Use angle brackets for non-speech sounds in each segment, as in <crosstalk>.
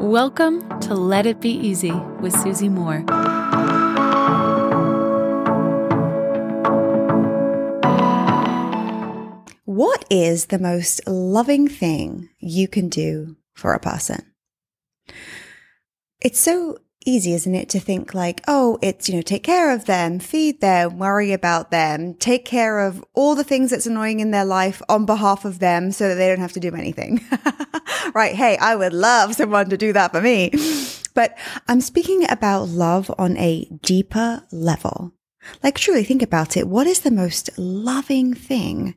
Welcome to Let It Be Easy with Susie Moore. What is the most loving thing you can do for a person? It's so easy, isn't it, to think like, oh, it's, you know, take care of them, feed them, worry about them, take care of all the things that's annoying in their life on behalf of them so that they don't have to do anything. <laughs> right. Hey, I would love someone to do that for me. But I'm speaking about love on a deeper level. Like, truly think about it. What is the most loving thing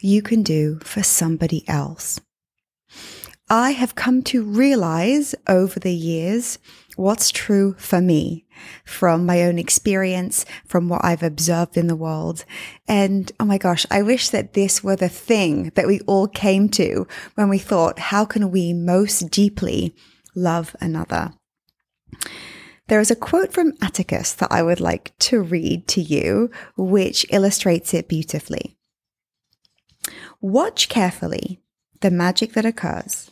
you can do for somebody else? I have come to realize over the years what's true for me from my own experience, from what I've observed in the world. And oh my gosh, I wish that this were the thing that we all came to when we thought, how can we most deeply love another? There is a quote from Atticus that I would like to read to you, which illustrates it beautifully. Watch carefully the magic that occurs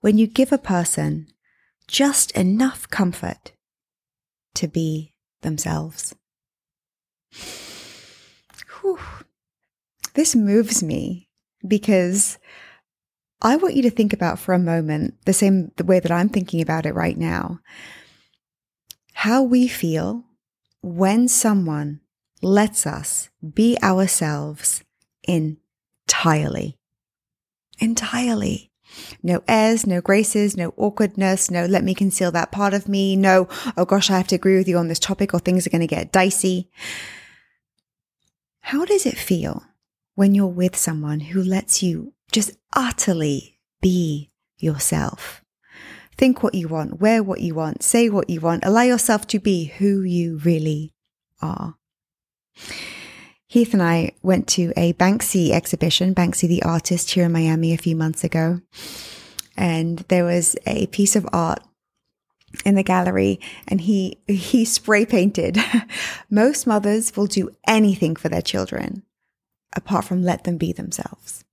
when you give a person just enough comfort to be themselves. Whew. This moves me because I want you to think about for a moment the same the way that I'm thinking about it right now. How we feel when someone lets us be ourselves entirely. Entirely. No airs, no graces, no awkwardness, no let me conceal that part of me, no, oh gosh, I have to agree with you on this topic or things are going to get dicey. How does it feel when you're with someone who lets you just utterly be yourself? Think what you want, wear what you want, say what you want, allow yourself to be who you really are. Heath and I went to a Banksy exhibition, Banksy the artist here in Miami a few months ago. And there was a piece of art in the gallery and he he spray painted <laughs> most mothers will do anything for their children apart from let them be themselves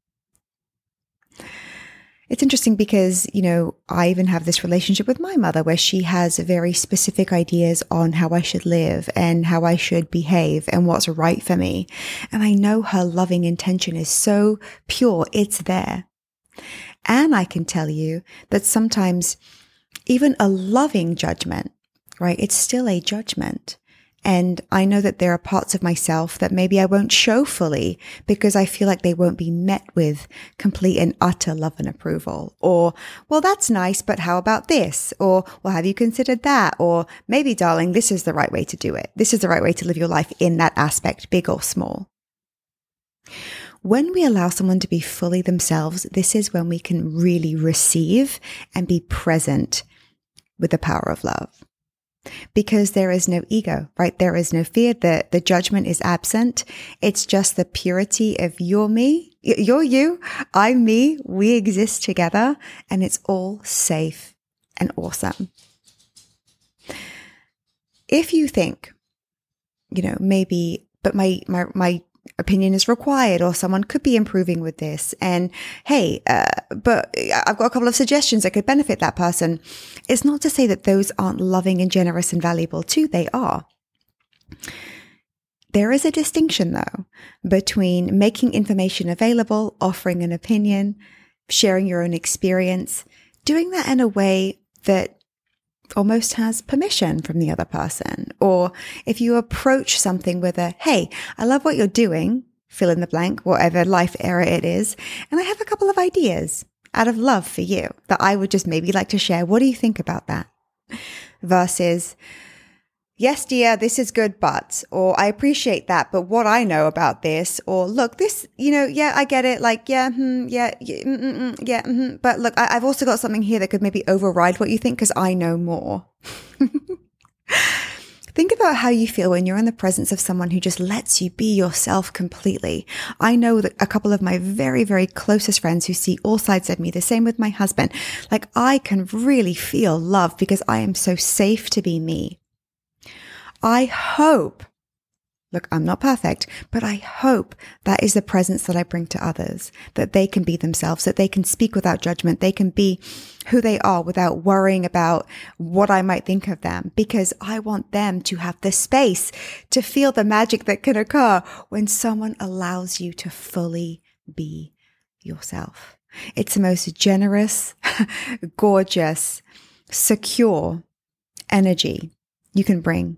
it's interesting because, you know, I even have this relationship with my mother where she has very specific ideas on how I should live and how I should behave and what's right for me. And I know her loving intention is so pure. It's there. And I can tell you that sometimes even a loving judgment, right? It's still a judgment. And I know that there are parts of myself that maybe I won't show fully because I feel like they won't be met with complete and utter love and approval. Or, well, that's nice, but how about this? Or, well, have you considered that? Or maybe, darling, this is the right way to do it. This is the right way to live your life in that aspect, big or small. When we allow someone to be fully themselves, this is when we can really receive and be present with the power of love because there is no ego, right? There is no fear. The, the judgment is absent. It's just the purity of you're me, you're you, I'm me. We exist together and it's all safe and awesome. If you think, you know, maybe, but my, my, my opinion is required or someone could be improving with this. And hey, uh, but I've got a couple of suggestions that could benefit that person. It's not to say that those aren't loving and generous and valuable too. They are. There is a distinction though between making information available, offering an opinion, sharing your own experience, doing that in a way that almost has permission from the other person. Or if you approach something with a, Hey, I love what you're doing, fill in the blank, whatever life era it is. And I have a couple of ideas out of love for you that I would just maybe like to share. What do you think about that? Versus, yes, dear, this is good, but, or I appreciate that, but what I know about this, or look, this, you know, yeah, I get it. Like, yeah, hmm, yeah, yeah, mm, mm, mm yeah mm-hmm. but look, I, have also got something here that could maybe override what you think because I know more. <laughs> Think about how you feel when you're in the presence of someone who just lets you be yourself completely. I know that a couple of my very, very closest friends who see all sides of me, the same with my husband. Like I can really feel love because I am so safe to be me. I hope Look, I'm not perfect, but I hope that is the presence that I bring to others, that they can be themselves, that they can speak without judgment. They can be who they are without worrying about what I might think of them because I want them to have the space to feel the magic that can occur when someone allows you to fully be yourself. It's the most generous, <laughs> gorgeous, secure energy you can bring